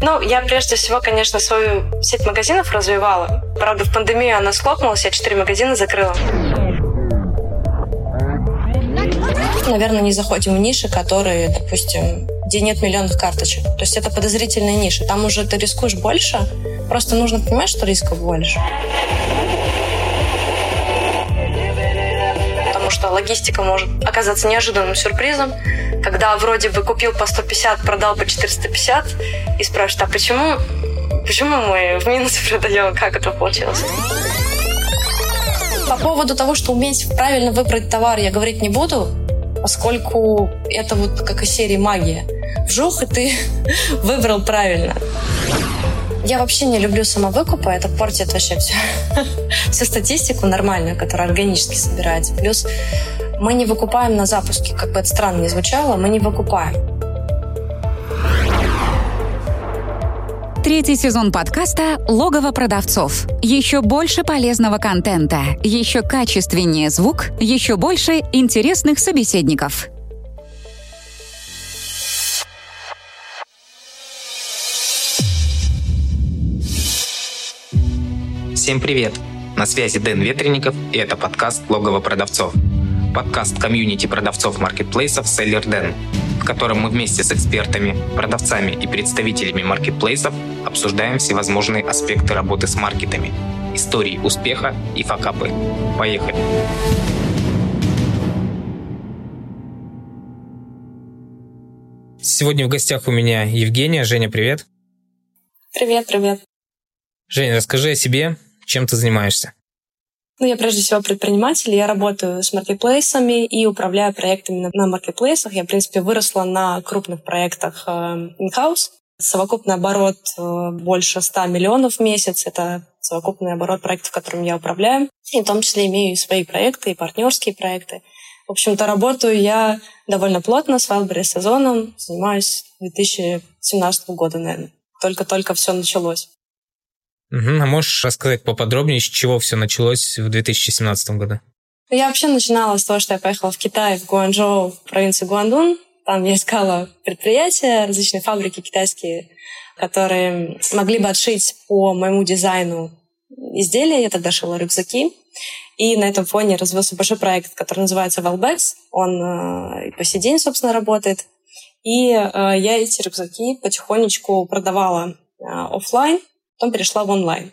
Ну, я прежде всего, конечно, свою сеть магазинов развивала. Правда, в пандемию она схлопнулась, я четыре магазина закрыла. Наверное, не заходим в ниши, которые, допустим, где нет миллионных карточек. То есть это подозрительная ниша. Там уже ты рискуешь больше, просто нужно понимать, что рисков больше. Потому что логистика может оказаться неожиданным сюрпризом, когда вроде бы купил по 150, продал по 450, и спрашивают, а почему, почему мы в минус продаем, как это получилось? По поводу того, что уметь правильно выбрать товар, я говорить не буду, поскольку это вот как из серии магия. Вжух, и ты выбрал правильно. Я вообще не люблю самовыкупы, это портит вообще все, всю статистику нормальную, которая органически собирается. Плюс мы не выкупаем на запуске, как бы это странно не звучало, мы не выкупаем. Третий сезон подкаста «Логово продавцов». Еще больше полезного контента, еще качественнее звук, еще больше интересных собеседников. Всем привет! На связи Дэн Ветренников, и это подкаст «Логово продавцов». Подкаст комьюнити продавцов маркетплейсов «Селлер Дэн», в котором мы вместе с экспертами, продавцами и представителями маркетплейсов обсуждаем всевозможные аспекты работы с маркетами, истории успеха и факапы. Поехали! Сегодня в гостях у меня Евгения. Женя, привет. Привет, привет. Женя, расскажи о себе, чем ты занимаешься. Ну, я прежде всего предприниматель, я работаю с маркетплейсами и управляю проектами на маркетплейсах. Я, в принципе, выросла на крупных проектах э, in-house. Совокупный оборот э, больше 100 миллионов в месяц. Это совокупный оборот проектов, которыми я управляю. И в том числе имею и свои проекты, и партнерские проекты. В общем-то, работаю я довольно плотно с Wildberries сезоном. Занимаюсь с 2017 года, наверное. Только-только все началось. Угу. А можешь рассказать поподробнее, с чего все началось в 2017 году? Я вообще начинала с того, что я поехала в Китай, в Гуанчжоу, в провинцию Гуандун. Там я искала предприятия, различные фабрики китайские, которые могли бы отшить по моему дизайну изделия. Я тогда шила рюкзаки. И на этом фоне развился большой проект, который называется Wellbex. Он э, и по сей день, собственно, работает. И э, я эти рюкзаки потихонечку продавала э, офлайн, потом перешла в онлайн.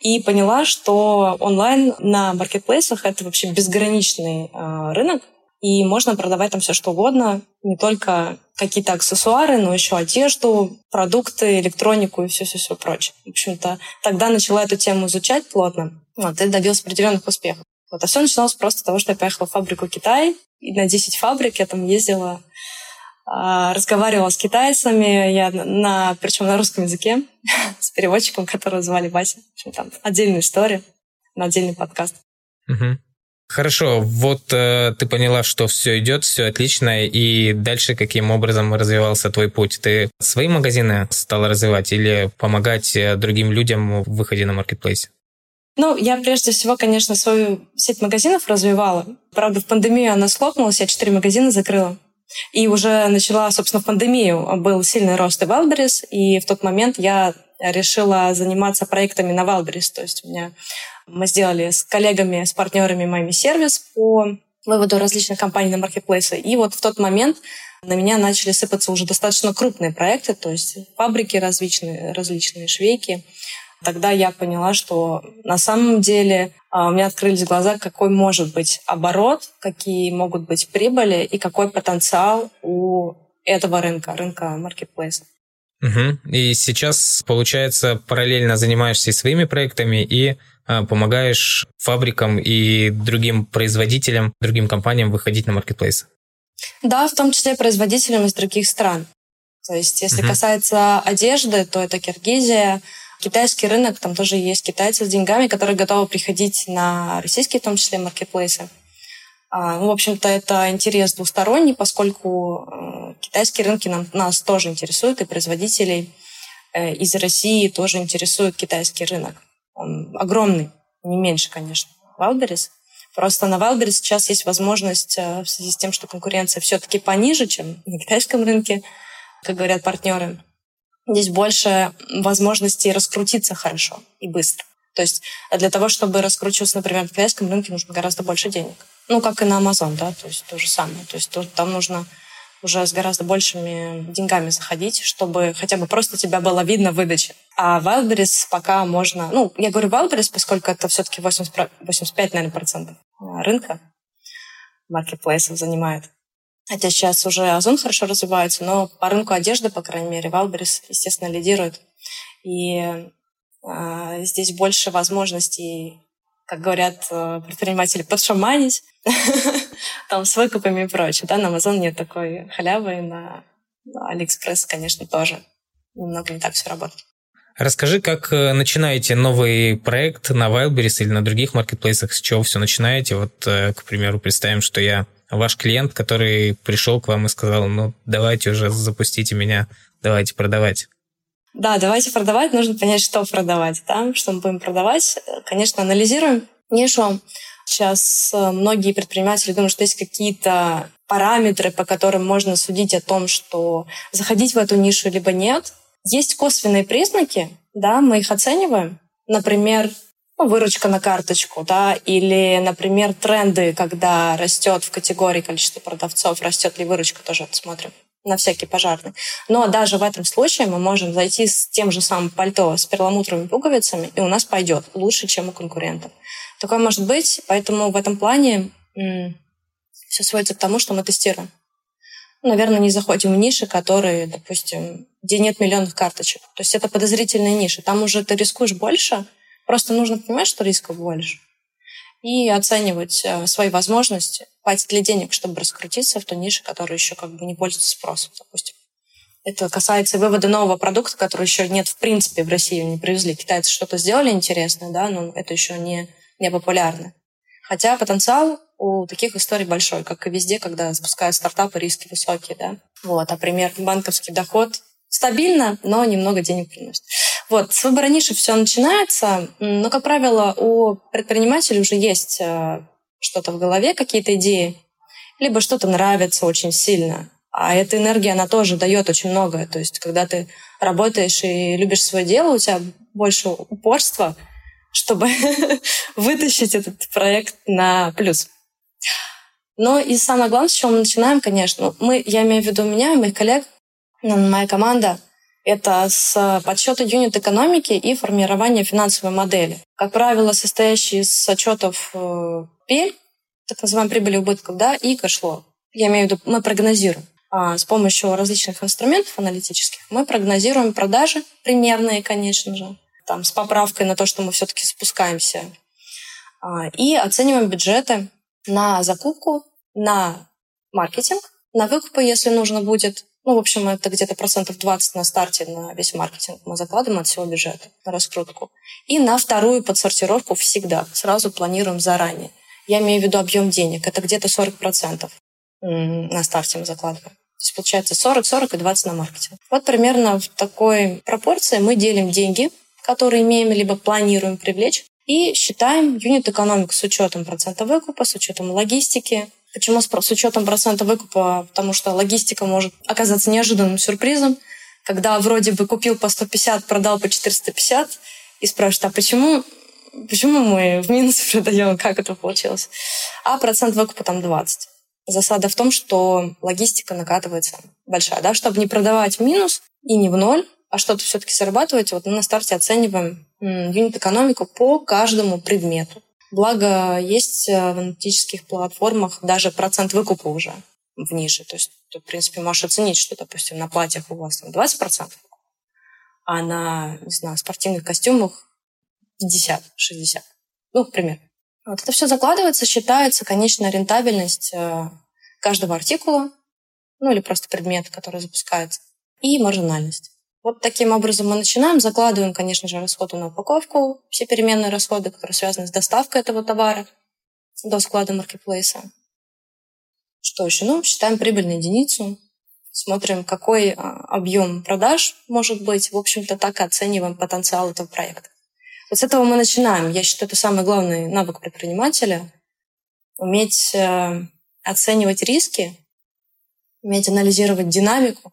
И поняла, что онлайн на маркетплейсах это вообще безграничный э, рынок, и можно продавать там все что угодно, не только какие-то аксессуары, но еще одежду, продукты, электронику и все-все-все прочее. В общем-то, тогда начала эту тему изучать плотно, вот, и добилась определенных успехов. Вот, а все начиналось просто с того, что я поехала в фабрику Китай, и на 10 фабрик я там ездила а, разговаривала с китайцами, я на, причем на русском языке, с переводчиком, которого звали Вася. В общем, там отдельная история, на отдельный подкаст. Угу. Хорошо, вот э, ты поняла, что все идет, все отлично, и дальше каким образом развивался твой путь? Ты свои магазины стала развивать или помогать э, другим людям в выходе на маркетплейс? Ну, я прежде всего, конечно, свою сеть магазинов развивала. Правда, в пандемию она схлопнулась, я четыре магазина закрыла. И уже начала, собственно, в пандемию был сильный рост и Wildberries, и в тот момент я решила заниматься проектами на Wildberries. То есть у меня мы сделали с коллегами, с партнерами моими сервис по выводу различных компаний на маркетплейсы. И вот в тот момент на меня начали сыпаться уже достаточно крупные проекты, то есть фабрики различные, различные швейки, Тогда я поняла, что на самом деле а, у меня открылись глаза, какой может быть оборот, какие могут быть прибыли и какой потенциал у этого рынка, рынка маркетплейсов. Угу. И сейчас, получается, параллельно занимаешься и своими проектами, и а, помогаешь фабрикам и другим производителям, другим компаниям выходить на маркетплейсы. Да, в том числе производителям из других стран. То есть, если угу. касается одежды, то это Киргизия, Китайский рынок, там тоже есть китайцы с деньгами, которые готовы приходить на российские, в том числе, маркетплейсы. А, ну, в общем-то, это интерес двусторонний, поскольку э, китайские рынки нам, нас тоже интересуют, и производителей э, из России тоже интересует китайский рынок. Он огромный, не меньше, конечно, Wildberries. Просто на Wildberries сейчас есть возможность, э, в связи с тем, что конкуренция все-таки пониже, чем на китайском рынке, как говорят партнеры, здесь больше возможностей раскрутиться хорошо и быстро. То есть для того, чтобы раскручиваться, например, в китайском рынке, нужно гораздо больше денег. Ну, как и на Amazon, да, то есть то же самое. То есть там нужно уже с гораздо большими деньгами заходить, чтобы хотя бы просто тебя было видно в выдаче. А Wildberries пока можно... Ну, я говорю Wildberries, поскольку это все-таки 80, 85, наверное, процентов рынка маркетплейсов занимает. Хотя сейчас уже Озон хорошо развивается, но по рынку одежды, по крайней мере, Wildberries, естественно, лидирует. И э, здесь больше возможностей, как говорят э, предприниматели, подшаманить там с выкупами и прочее. Да, на Amazon нет такой халявы, на, AliExpress, конечно, тоже немного не так все работает. Расскажи, как э, начинаете новый проект на Wildberries или на других маркетплейсах, с чего все начинаете? Вот, э, к примеру, представим, что я ваш клиент, который пришел к вам и сказал, ну, давайте уже запустите меня, давайте продавать. Да, давайте продавать. Нужно понять, что продавать. Да? Что мы будем продавать. Конечно, анализируем нишу. Сейчас э, многие предприниматели думают, что есть какие-то параметры, по которым можно судить о том, что заходить в эту нишу либо нет. Есть косвенные признаки, да, мы их оцениваем. Например, ну, выручка на карточку, да, или, например, тренды, когда растет в категории количество продавцов, растет ли выручка, тоже смотрим на всякий пожарный. Но даже в этом случае мы можем зайти с тем же самым пальто с перламутровыми пуговицами, и у нас пойдет лучше, чем у конкурентов. Такое может быть, поэтому в этом плане все сводится к тому, что мы тестируем. Наверное, не заходим в ниши, которые, допустим, где нет миллионных карточек. То есть это подозрительные ниши. Там уже ты рискуешь больше, просто нужно понимать, что рисков больше. И оценивать э, свои возможности, хватит ли денег, чтобы раскрутиться в ту нишу, которая еще как бы не пользуется спросом, допустим. Это касается вывода нового продукта, который еще нет в принципе в Россию не привезли. Китайцы что-то сделали интересное, да, но это еще не не популярны. Хотя потенциал у таких историй большой, как и везде, когда запускают стартапы, риски высокие. Да? Вот, а пример банковский доход стабильно, но немного денег приносит. Вот, с выбора ниши все начинается, но, как правило, у предпринимателей уже есть э, что-то в голове, какие-то идеи, либо что-то нравится очень сильно. А эта энергия, она тоже дает очень многое. То есть, когда ты работаешь и любишь свое дело, у тебя больше упорства — чтобы вытащить этот проект на плюс. Но и самое главное, с чего мы начинаем, конечно, мы, я имею в виду меня и моих коллег, моя команда, это с подсчета юнит-экономики и формирования финансовой модели. Как правило, состоящие из отчетов э, PEL, так называемой прибыли убытков, да, и кэшло. Я имею в виду, мы прогнозируем. А с помощью различных инструментов аналитических мы прогнозируем продажи, примерные, конечно же, там, с поправкой на то, что мы все-таки спускаемся. А, и оцениваем бюджеты на закупку, на маркетинг, на выкупы, если нужно будет. Ну, в общем, это где-то процентов 20 на старте на весь маркетинг мы закладываем от всего бюджета на раскрутку. И на вторую подсортировку всегда, сразу планируем заранее. Я имею в виду объем денег. Это где-то 40% на старте мы закладываем. То есть получается 40, 40 и 20 на маркетинг. Вот примерно в такой пропорции мы делим деньги которые имеем либо планируем привлечь, и считаем юнит-экономику с учетом процента выкупа, с учетом логистики. Почему с учетом процента выкупа? Потому что логистика может оказаться неожиданным сюрпризом, когда вроде бы купил по 150, продал по 450, и спрашивают, а почему, почему мы в минус продаем, как это получилось? А процент выкупа там 20. Засада в том, что логистика накатывается большая, да, чтобы не продавать минус и не в ноль, а что-то все-таки зарабатывать, вот мы на старте оцениваем юнит-экономику по каждому предмету. Благо, есть э, в аналитических платформах даже процент выкупа уже в нише. То есть ты, в принципе, можешь оценить, что, допустим, на платьях у вас там 20%, а на, не знаю, спортивных костюмах 50-60. Ну, к Вот это все закладывается, считается конечная рентабельность э, каждого артикула, ну или просто предмета, который запускается, и маржинальность. Вот таким образом мы начинаем, закладываем, конечно же, расходы на упаковку, все переменные расходы, которые связаны с доставкой этого товара до склада маркетплейса. Что еще? Ну, считаем прибыль на единицу, смотрим, какой а, объем продаж может быть. В общем-то, так и оцениваем потенциал этого проекта. Вот с этого мы начинаем. Я считаю, это самый главный навык предпринимателя — уметь э, оценивать риски, уметь анализировать динамику,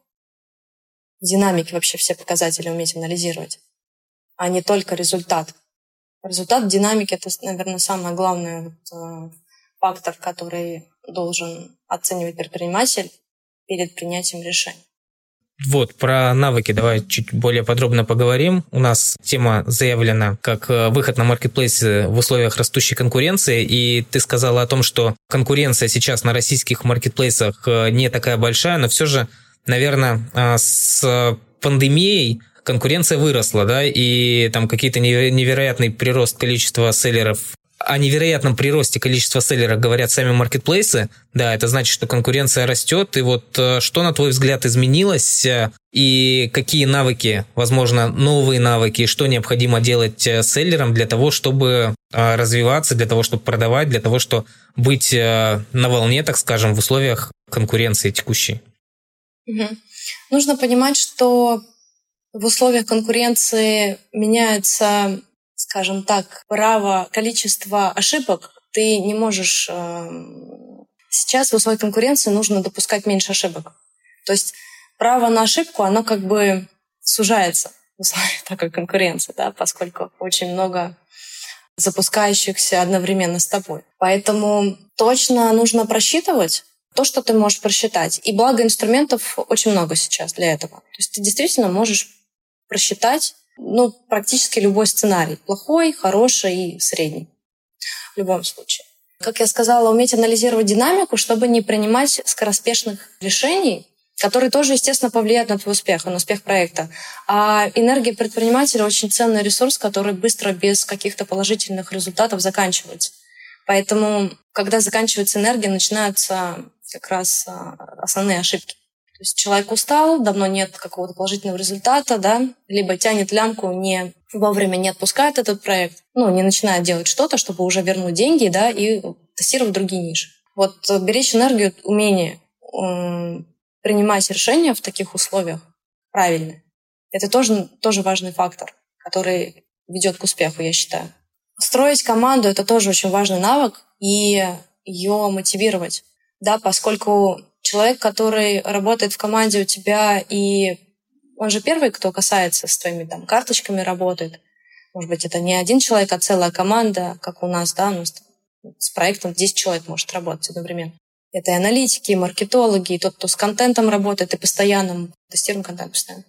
динамики вообще все показатели уметь анализировать, а не только результат. Результат динамики – это, наверное, самый главный вот, э, фактор, который должен оценивать предприниматель перед принятием решений. Вот, про навыки давай чуть более подробно поговорим. У нас тема заявлена как э, выход на маркетплейс в условиях растущей конкуренции, и ты сказала о том, что конкуренция сейчас на российских маркетплейсах э, не такая большая, но все же, наверное, э, с пандемией конкуренция выросла, да, и там какие-то невероятный прирост количества селлеров о невероятном приросте количества селлеров говорят сами маркетплейсы, да, это значит, что конкуренция растет. И вот э, что, на твой взгляд, изменилось э, и какие навыки, возможно, новые навыки, что необходимо делать э, селлерам для того, чтобы развиваться, для того, чтобы продавать, для того, чтобы быть на волне, так скажем, в условиях конкуренции текущей? Угу. Нужно понимать, что в условиях конкуренции меняется скажем так, право, количество ошибок ты не можешь... Эм, сейчас в условиях конкуренции нужно допускать меньше ошибок. То есть право на ошибку, оно как бы сужается в условиях такой конкуренции, да, поскольку очень много запускающихся одновременно с тобой. Поэтому точно нужно просчитывать то, что ты можешь просчитать. И благо инструментов очень много сейчас для этого. То есть ты действительно можешь просчитать ну, практически любой сценарий. Плохой, хороший и средний. В любом случае. Как я сказала, уметь анализировать динамику, чтобы не принимать скороспешных решений, которые тоже, естественно, повлияют на твой успех, на успех проекта. А энергия предпринимателя очень ценный ресурс, который быстро, без каких-то положительных результатов заканчивается. Поэтому, когда заканчивается энергия, начинаются как раз а, основные ошибки. То есть человек устал, давно нет какого-то положительного результата, да, либо тянет лямку, не вовремя не отпускает этот проект, ну, не начинает делать что-то, чтобы уже вернуть деньги, да, и тестировать другие ниши. Вот беречь энергию, умение э, принимать решения в таких условиях правильно. Это тоже, тоже важный фактор, который ведет к успеху, я считаю. Строить команду — это тоже очень важный навык, и ее мотивировать, да, поскольку человек, который работает в команде у тебя, и он же первый, кто касается с твоими там карточками работает. Может быть, это не один человек, а целая команда, как у нас, да, у нас с проектом 10 человек может работать одновременно. Это и аналитики, и маркетологи, и тот, кто с контентом работает, и постоянно тестируем контент постоянно.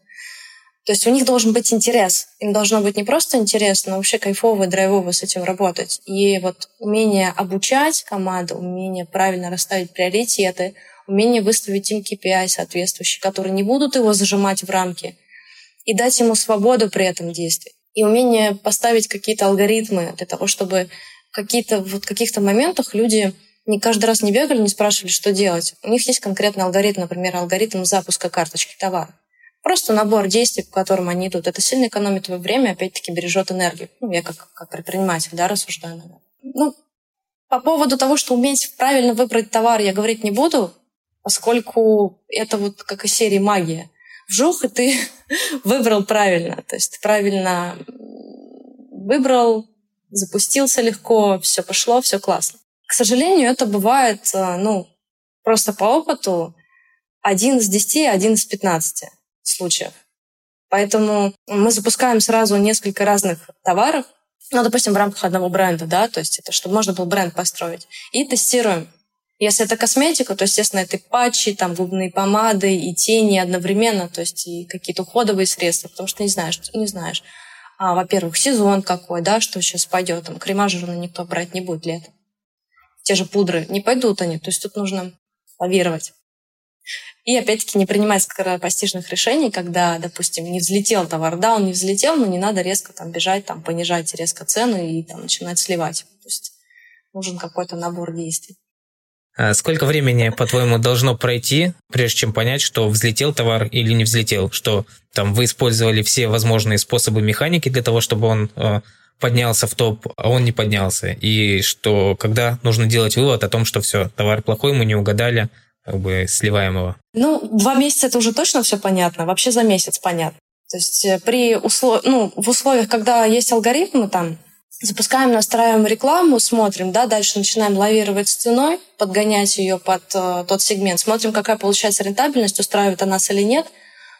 То есть у них должен быть интерес. Им должно быть не просто интересно, но вообще кайфово и драйвово с этим работать. И вот умение обучать команду, умение правильно расставить приоритеты, умение выставить им KPI соответствующие, которые не будут его зажимать в рамки, и дать ему свободу при этом действий. И умение поставить какие-то алгоритмы для того, чтобы какие-то, вот каких-то моментах люди не каждый раз не бегали, не спрашивали, что делать. У них есть конкретный алгоритм, например, алгоритм запуска карточки товара. Просто набор действий, по которым они идут. Это сильно экономит твое время, опять-таки бережет энергию. Ну, я как, как предприниматель, да, рассуждаю. Ну, по поводу того, что уметь правильно выбрать товар, я говорить не буду поскольку это вот как из серии магия. Вжух, и ты выбрал правильно. То есть ты правильно выбрал, запустился легко, все пошло, все классно. К сожалению, это бывает, э, ну, просто по опыту, один из десяти, один из пятнадцати случаев. Поэтому мы запускаем сразу несколько разных товаров, ну, допустим, в рамках одного бренда, да, то есть это чтобы можно было бренд построить, и тестируем если это косметика, то, естественно, это и патчи, там, губные помады, и тени одновременно, то есть и какие-то уходовые средства, потому что не знаешь, не знаешь. А, во-первых, сезон какой, да, что сейчас пойдет, там, крема жирно никто брать не будет летом. Те же пудры, не пойдут они, то есть тут нужно лавировать. И опять-таки не принимать скоропостижных решений, когда, допустим, не взлетел товар. Да, он не взлетел, но не надо резко там бежать, там, понижать резко цену и там, начинать сливать. То есть нужен какой-то набор действий. А сколько времени, по-твоему, должно пройти, прежде чем понять, что взлетел товар или не взлетел? Что там вы использовали все возможные способы механики для того, чтобы он э, поднялся в топ, а он не поднялся. И что когда нужно делать вывод о том, что все, товар плохой, мы не угадали, как бы сливаем его? Ну, два месяца это уже точно все понятно. Вообще за месяц понятно. То есть э, при услов... ну, в условиях, когда есть алгоритмы там, запускаем, настраиваем рекламу, смотрим, да, дальше начинаем лавировать с ценой, подгонять ее под э, тот сегмент, смотрим, какая получается рентабельность, устраивает она нас или нет.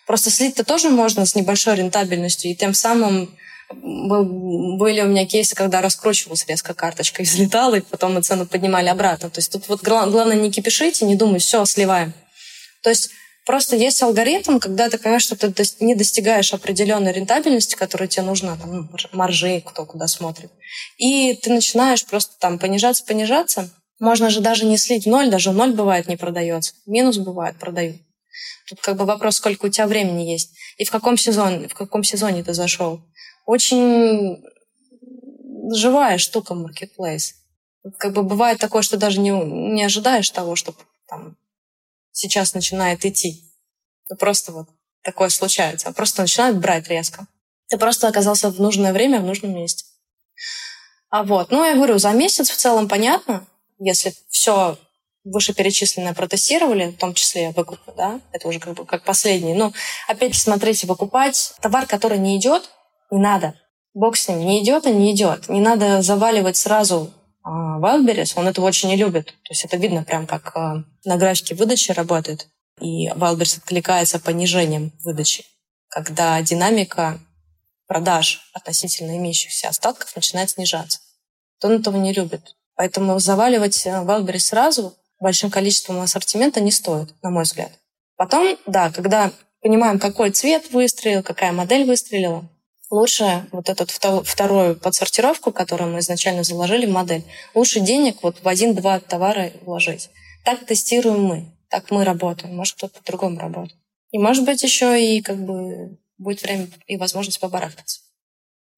Просто слить-то тоже можно с небольшой рентабельностью, и тем самым были у меня кейсы, когда раскручивалась резко карточка, взлетала, и потом мы цену поднимали обратно. То есть тут вот главное не кипишите, не думать, все, сливаем. То есть просто есть алгоритм, когда ты что ты не достигаешь определенной рентабельности, которая тебе нужна, там, ну, маржи, кто куда смотрит. И ты начинаешь просто там понижаться, понижаться. Можно же даже не слить в ноль, даже в ноль бывает не продается. Минус бывает, продают. Тут как бы вопрос, сколько у тебя времени есть. И в каком сезоне, в каком сезоне ты зашел очень живая штука marketplace. Как бы бывает такое, что даже не, не ожидаешь того, что там сейчас начинает идти. Ну, просто вот такое случается. Просто начинает брать резко. Ты просто оказался в нужное время, в нужном месте. А вот, ну, я говорю, за месяц в целом понятно, если все вышеперечисленное протестировали, в том числе выкупы, да, это уже как бы как последний. Но опять смотрите, выкупать товар, который не идет, не надо. Бог с ним. Не идет, а не идет. Не надо заваливать сразу а, Wildberries. Он этого очень не любит. То есть это видно прям, как а, на графике выдачи работает. И Wildberries откликается понижением выдачи, когда динамика продаж относительно имеющихся остатков начинает снижаться. То он этого не любит. Поэтому заваливать Wildberries сразу большим количеством ассортимента не стоит, на мой взгляд. Потом, да, когда понимаем, какой цвет выстрелил, какая модель выстрелила, лучше вот эту вторую подсортировку, которую мы изначально заложили в модель, лучше денег вот в один-два товара вложить. Так тестируем мы, так мы работаем. Может, кто-то по-другому работает. И, может быть, еще и как бы будет время и возможность побарахтаться.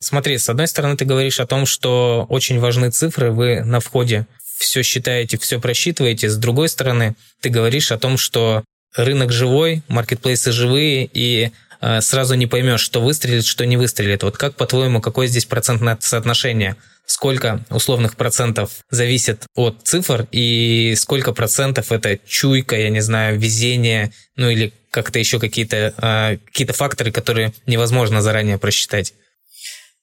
Смотри, с одной стороны, ты говоришь о том, что очень важны цифры, вы на входе все считаете, все просчитываете. С другой стороны, ты говоришь о том, что рынок живой, маркетплейсы живые, и сразу не поймешь, что выстрелит, что не выстрелит. Вот как, по-твоему, какое здесь процентное соотношение? Сколько условных процентов зависит от цифр и сколько процентов это чуйка, я не знаю, везение, ну или как-то еще какие-то э, какие факторы, которые невозможно заранее просчитать?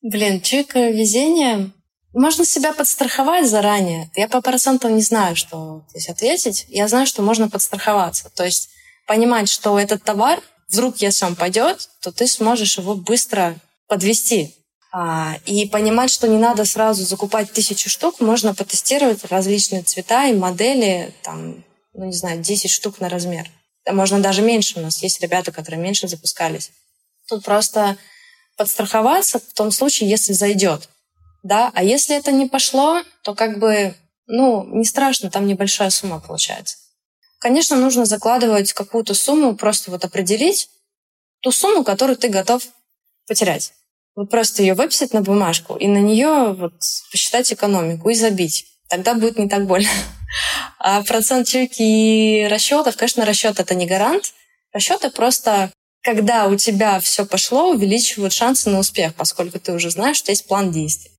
Блин, чуйка, везение. Можно себя подстраховать заранее. Я по процентам не знаю, что здесь ответить. Я знаю, что можно подстраховаться. То есть понимать, что этот товар вдруг если он пойдет, то ты сможешь его быстро подвести. А, и понимать, что не надо сразу закупать тысячу штук, можно потестировать различные цвета и модели, там, ну не знаю, 10 штук на размер. Можно даже меньше. У нас есть ребята, которые меньше запускались. Тут просто подстраховаться в том случае, если зайдет. Да? А если это не пошло, то как бы, ну, не страшно, там небольшая сумма получается. Конечно, нужно закладывать какую-то сумму, просто вот определить ту сумму, которую ты готов потерять. Вот просто ее выписать на бумажку и на нее вот посчитать экономику и забить. Тогда будет не так больно. А процент чеки расчетов, конечно, расчет это не гарант. Расчеты просто, когда у тебя все пошло, увеличивают шансы на успех, поскольку ты уже знаешь, что есть план действий.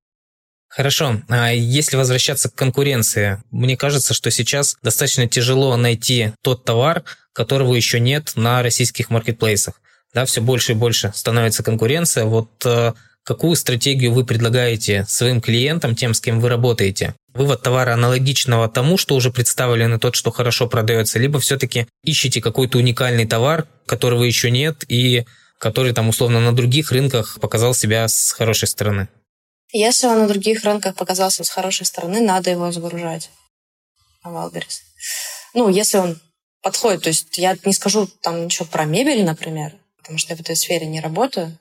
Хорошо. А если возвращаться к конкуренции, мне кажется, что сейчас достаточно тяжело найти тот товар, которого еще нет на российских маркетплейсах. Да, все больше и больше становится конкуренция. Вот э, какую стратегию вы предлагаете своим клиентам, тем, с кем вы работаете? Вывод товара аналогичного тому, что уже представлен, и тот, что хорошо продается, либо все-таки ищете какой-то уникальный товар, которого еще нет, и который там условно на других рынках показал себя с хорошей стороны? Если он на других рынках показался с хорошей стороны, надо его загружать на Wildberries. Ну, если он подходит. То есть я не скажу там ничего про мебель, например, потому что я в этой сфере не работаю.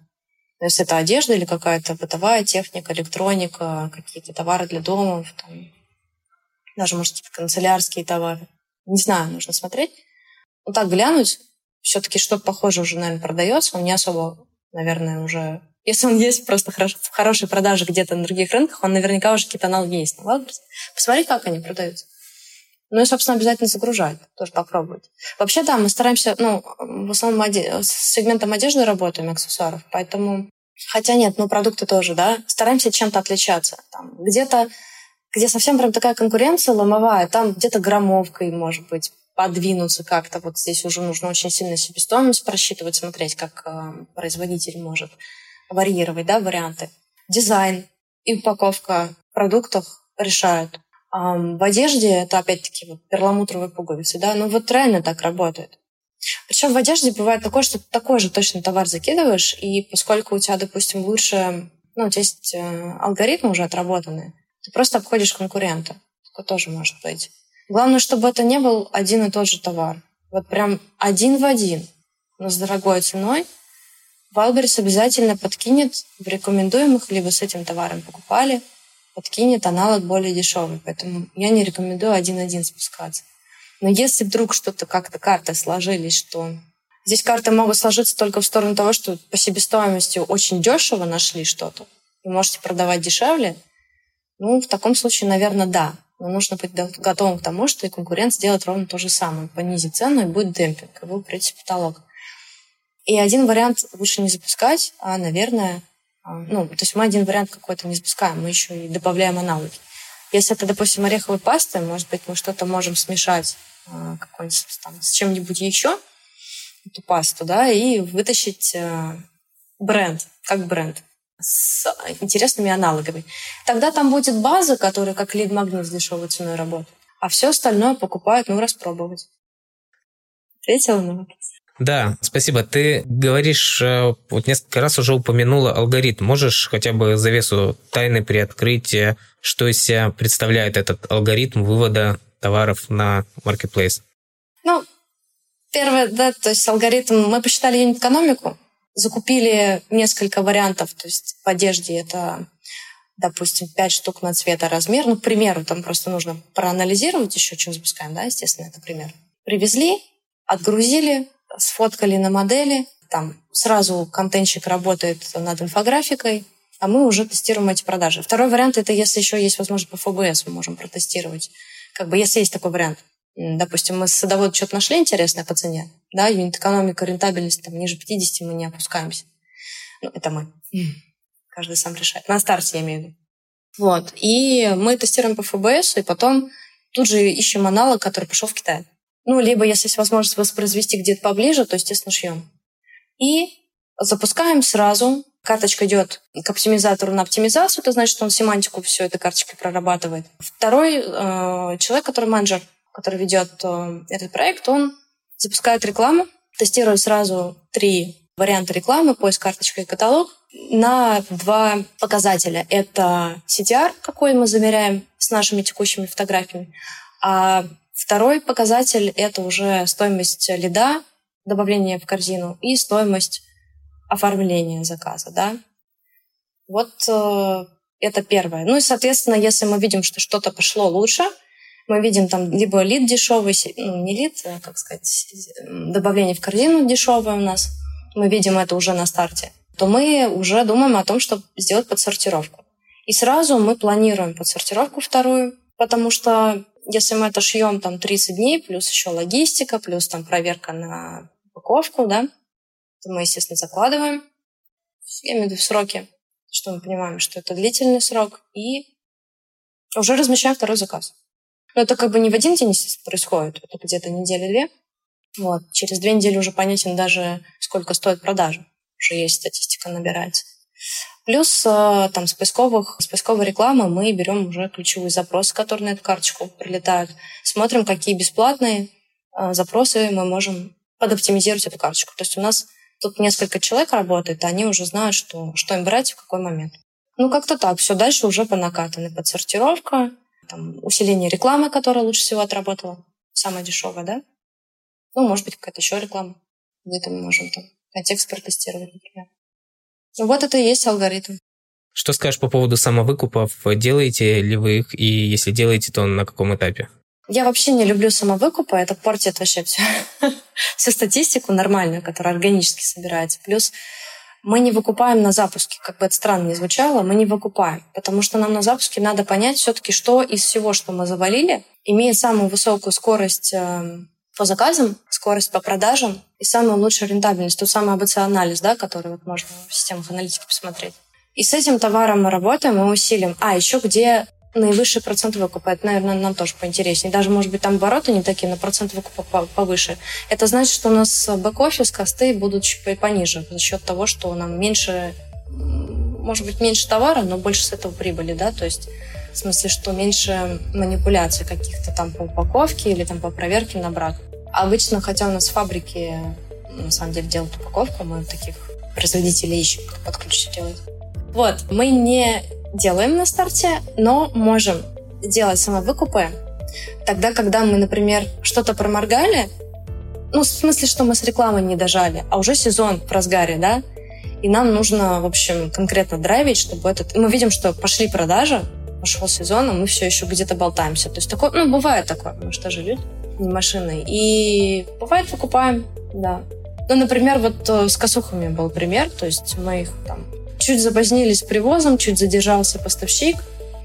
Но если это одежда или какая-то бытовая техника, электроника, какие-то товары для дома, там, даже, может, какие-то канцелярские товары. Не знаю, нужно смотреть. Вот так глянуть, все-таки что-то похожее уже, наверное, продается. Он не особо, наверное, уже если он есть просто хорошо, в хорошей продаже где-то на других рынках, он наверняка уже какие-то аналоги есть на Wildberries. Посмотри, как они продаются. Ну и, собственно, обязательно загружать, тоже попробовать. Вообще, да, мы стараемся, ну, в основном оде... с сегментом одежды работаем, аксессуаров, поэтому... Хотя нет, ну, продукты тоже, да, стараемся чем-то отличаться. Там, где-то, где совсем прям такая конкуренция ломовая, там где-то граммовкой, может быть, подвинуться как-то. Вот здесь уже нужно очень сильно себестоимость просчитывать, смотреть, как э, производитель может варьировать да, варианты. Дизайн и упаковка продуктов решают. В одежде это опять-таки вот перламутровые пуговицы, да, ну вот реально так работает. Причем в одежде бывает такое, что ты такой же точно товар закидываешь, и поскольку у тебя, допустим, лучше, ну, у тебя есть э, алгоритмы уже отработанные, ты просто обходишь конкурента. Это тоже может быть. Главное, чтобы это не был один и тот же товар. Вот прям один в один, но с дорогой ценой. Валберис обязательно подкинет в рекомендуемых, либо с этим товаром покупали, подкинет аналог более дешевый. Поэтому я не рекомендую один-один спускаться. Но если вдруг что-то как-то карты сложились, что здесь карты могут сложиться только в сторону того, что по себестоимости очень дешево нашли что-то, и можете продавать дешевле, ну, в таком случае, наверное, да. Но нужно быть готовым к тому, что и конкурент сделает ровно то же самое. Понизит цену и будет демпинг, и вы упретесь в потолок. И один вариант лучше не запускать, а, наверное, а, ну, то есть мы один вариант какой-то не запускаем, мы еще и добавляем аналоги. Если это, допустим, ореховая паста, может быть, мы что-то можем смешать а, какой-нибудь там, с чем-нибудь еще, эту пасту, да, и вытащить э, бренд, как бренд с интересными аналогами. Тогда там будет база, которая как лид-магнит с дешевой ценой работает. А все остальное покупают, ну, распробовать. Ответила на вопрос? Да, спасибо. Ты говоришь, э, вот несколько раз уже упомянула алгоритм. Можешь хотя бы завесу тайны приоткрыть, э, что из себя представляет этот алгоритм вывода товаров на marketplace? Ну, первое, да, то есть алгоритм, мы посчитали юнит-экономику, закупили несколько вариантов, то есть в одежде это, допустим, 5 штук на цвет и размер. Ну, к примеру, там просто нужно проанализировать еще, что запускаем, да, естественно, это пример. Привезли, отгрузили, сфоткали на модели, там сразу контентщик работает над инфографикой, а мы уже тестируем эти продажи. Второй вариант — это если еще есть возможность по ФБС, мы можем протестировать. Как бы если есть такой вариант. Допустим, мы с садовода что-то нашли интересное по цене, да, юнит-экономика, рентабельность, там, ниже 50 мы не опускаемся. Ну, это мы. Каждый сам решает. На старте, я имею в виду. Вот. И мы тестируем по ФБС, и потом тут же ищем аналог, который пошел в Китай. Ну, либо, если есть возможность воспроизвести где-то поближе, то, естественно, шьем. И запускаем сразу. Карточка идет к оптимизатору на оптимизацию, это значит, что он семантику все этой карточкой прорабатывает. Второй э, человек, который менеджер, который ведет э, этот проект, он запускает рекламу, тестирует сразу три варианта рекламы, поиск карточка и каталог, на два показателя. Это CTR, какой мы замеряем с нашими текущими фотографиями, а второй показатель — это уже стоимость лида, добавление в корзину и стоимость оформления заказа, да. Вот э, это первое. Ну и, соответственно, если мы видим, что что-то пошло лучше — мы видим там либо лид дешевый, ну, не лид, а, как сказать, добавление в корзину дешевое у нас, мы видим это уже на старте, то мы уже думаем о том, чтобы сделать подсортировку. И сразу мы планируем подсортировку вторую, потому что если мы это шьем там 30 дней, плюс еще логистика, плюс там проверка на упаковку, да, то мы, естественно, закладываем, я имею в виду в сроки, что мы понимаем, что это длительный срок, и уже размещаем второй заказ. Но это как бы не в один день происходит, это где-то недели-две. Вот. Через две недели уже понятен даже, сколько стоит продажа. Уже есть статистика, набирается. Плюс э, там с, поисковых, с поисковой рекламы мы берем уже ключевые запросы, которые на эту карточку прилетают. Смотрим, какие бесплатные э, запросы мы можем подоптимизировать эту карточку. То есть у нас тут несколько человек работает, они уже знают, что, что им брать и в какой момент. Ну, как-то так. Все дальше уже по накатанной подсортировка, там, усиление рекламы, которая лучше всего отработала, самая дешевая, да? Ну, может быть, какая-то еще реклама. Где-то мы можем там контекст протестировать, например. Ну, вот это и есть алгоритм. Что скажешь по поводу самовыкупов? Делаете ли вы их? И если делаете, то на каком этапе? Я вообще не люблю самовыкупы. Это портит вообще все, всю статистику нормальную, которая органически собирается. Плюс мы не выкупаем на запуске, как бы это странно не звучало, мы не выкупаем, потому что нам на запуске надо понять все-таки, что из всего, что мы завалили, имеет самую высокую скорость эм, по заказам, скорость по продажам и самую лучшую рентабельность, тот самый АБЦ-анализ, да, который вот можно в системах аналитики посмотреть. И с этим товаром мы работаем, мы усилим. А, еще где наивысший процент выкупа. Это, наверное, нам тоже поинтереснее. Даже, может быть, там обороты не такие, но процент выкупа повыше. Это значит, что у нас бэк-офис, косты будут чуть пониже за счет того, что нам меньше, может быть, меньше товара, но больше с этого прибыли, да, то есть в смысле, что меньше манипуляций каких-то там по упаковке или там по проверке на брак. Обычно, хотя у нас фабрики на самом деле делают упаковку, мы таких производителей ищем, кто под. Вот, мы не делаем на старте, но можем делать самовыкупы тогда, когда мы, например, что-то проморгали, ну, в смысле, что мы с рекламой не дожали, а уже сезон в разгаре, да, и нам нужно, в общем, конкретно драйвить, чтобы этот... Мы видим, что пошли продажи, пошел сезон, а мы все еще где-то болтаемся. То есть такое, ну, бывает такое, мы что же люди, машины. И бывает покупаем, да. Ну, например, вот э, с косухами был пример, то есть мы их там чуть запозднились с привозом, чуть задержался поставщик,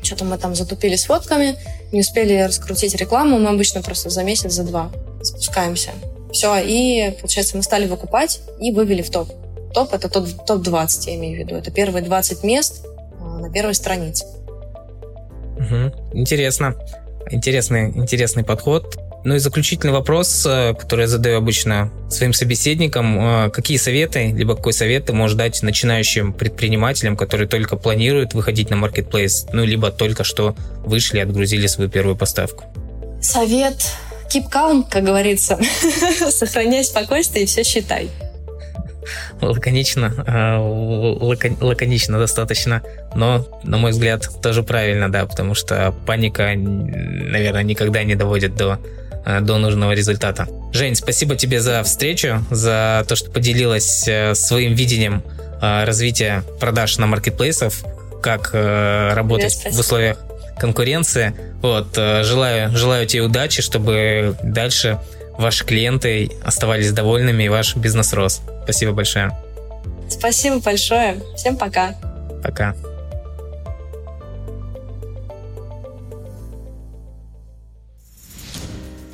что-то мы там затупили с фотками, не успели раскрутить рекламу, мы обычно просто за месяц, за два спускаемся. Все, и, получается, мы стали выкупать и вывели в топ. Топ — это топ-20, я имею в виду. Это первые 20 мест а, на первой странице. Угу. Интересно. Интересный, интересный подход. Ну и заключительный вопрос, э, который я задаю обычно своим собеседникам. Э, какие советы, либо какой совет ты можешь дать начинающим предпринимателям, которые только планируют выходить на маркетплейс, ну либо только что вышли и отгрузили свою первую поставку? Совет keep calm, как говорится. Сохраняй спокойствие и все считай. Лаконично, а, лаконично достаточно, но, на мой взгляд, тоже правильно, да, потому что паника, наверное, никогда не доводит до до нужного результата. Жень, спасибо тебе за встречу, за то, что поделилась э, своим видением а, развития продаж на маркетплейсов, как э, работать Привет, в условиях конкуренции. Вот, э, желаю, желаю тебе удачи, чтобы дальше ваши клиенты оставались довольными и ваш бизнес рос. Спасибо большое. Спасибо большое. Всем пока. Пока.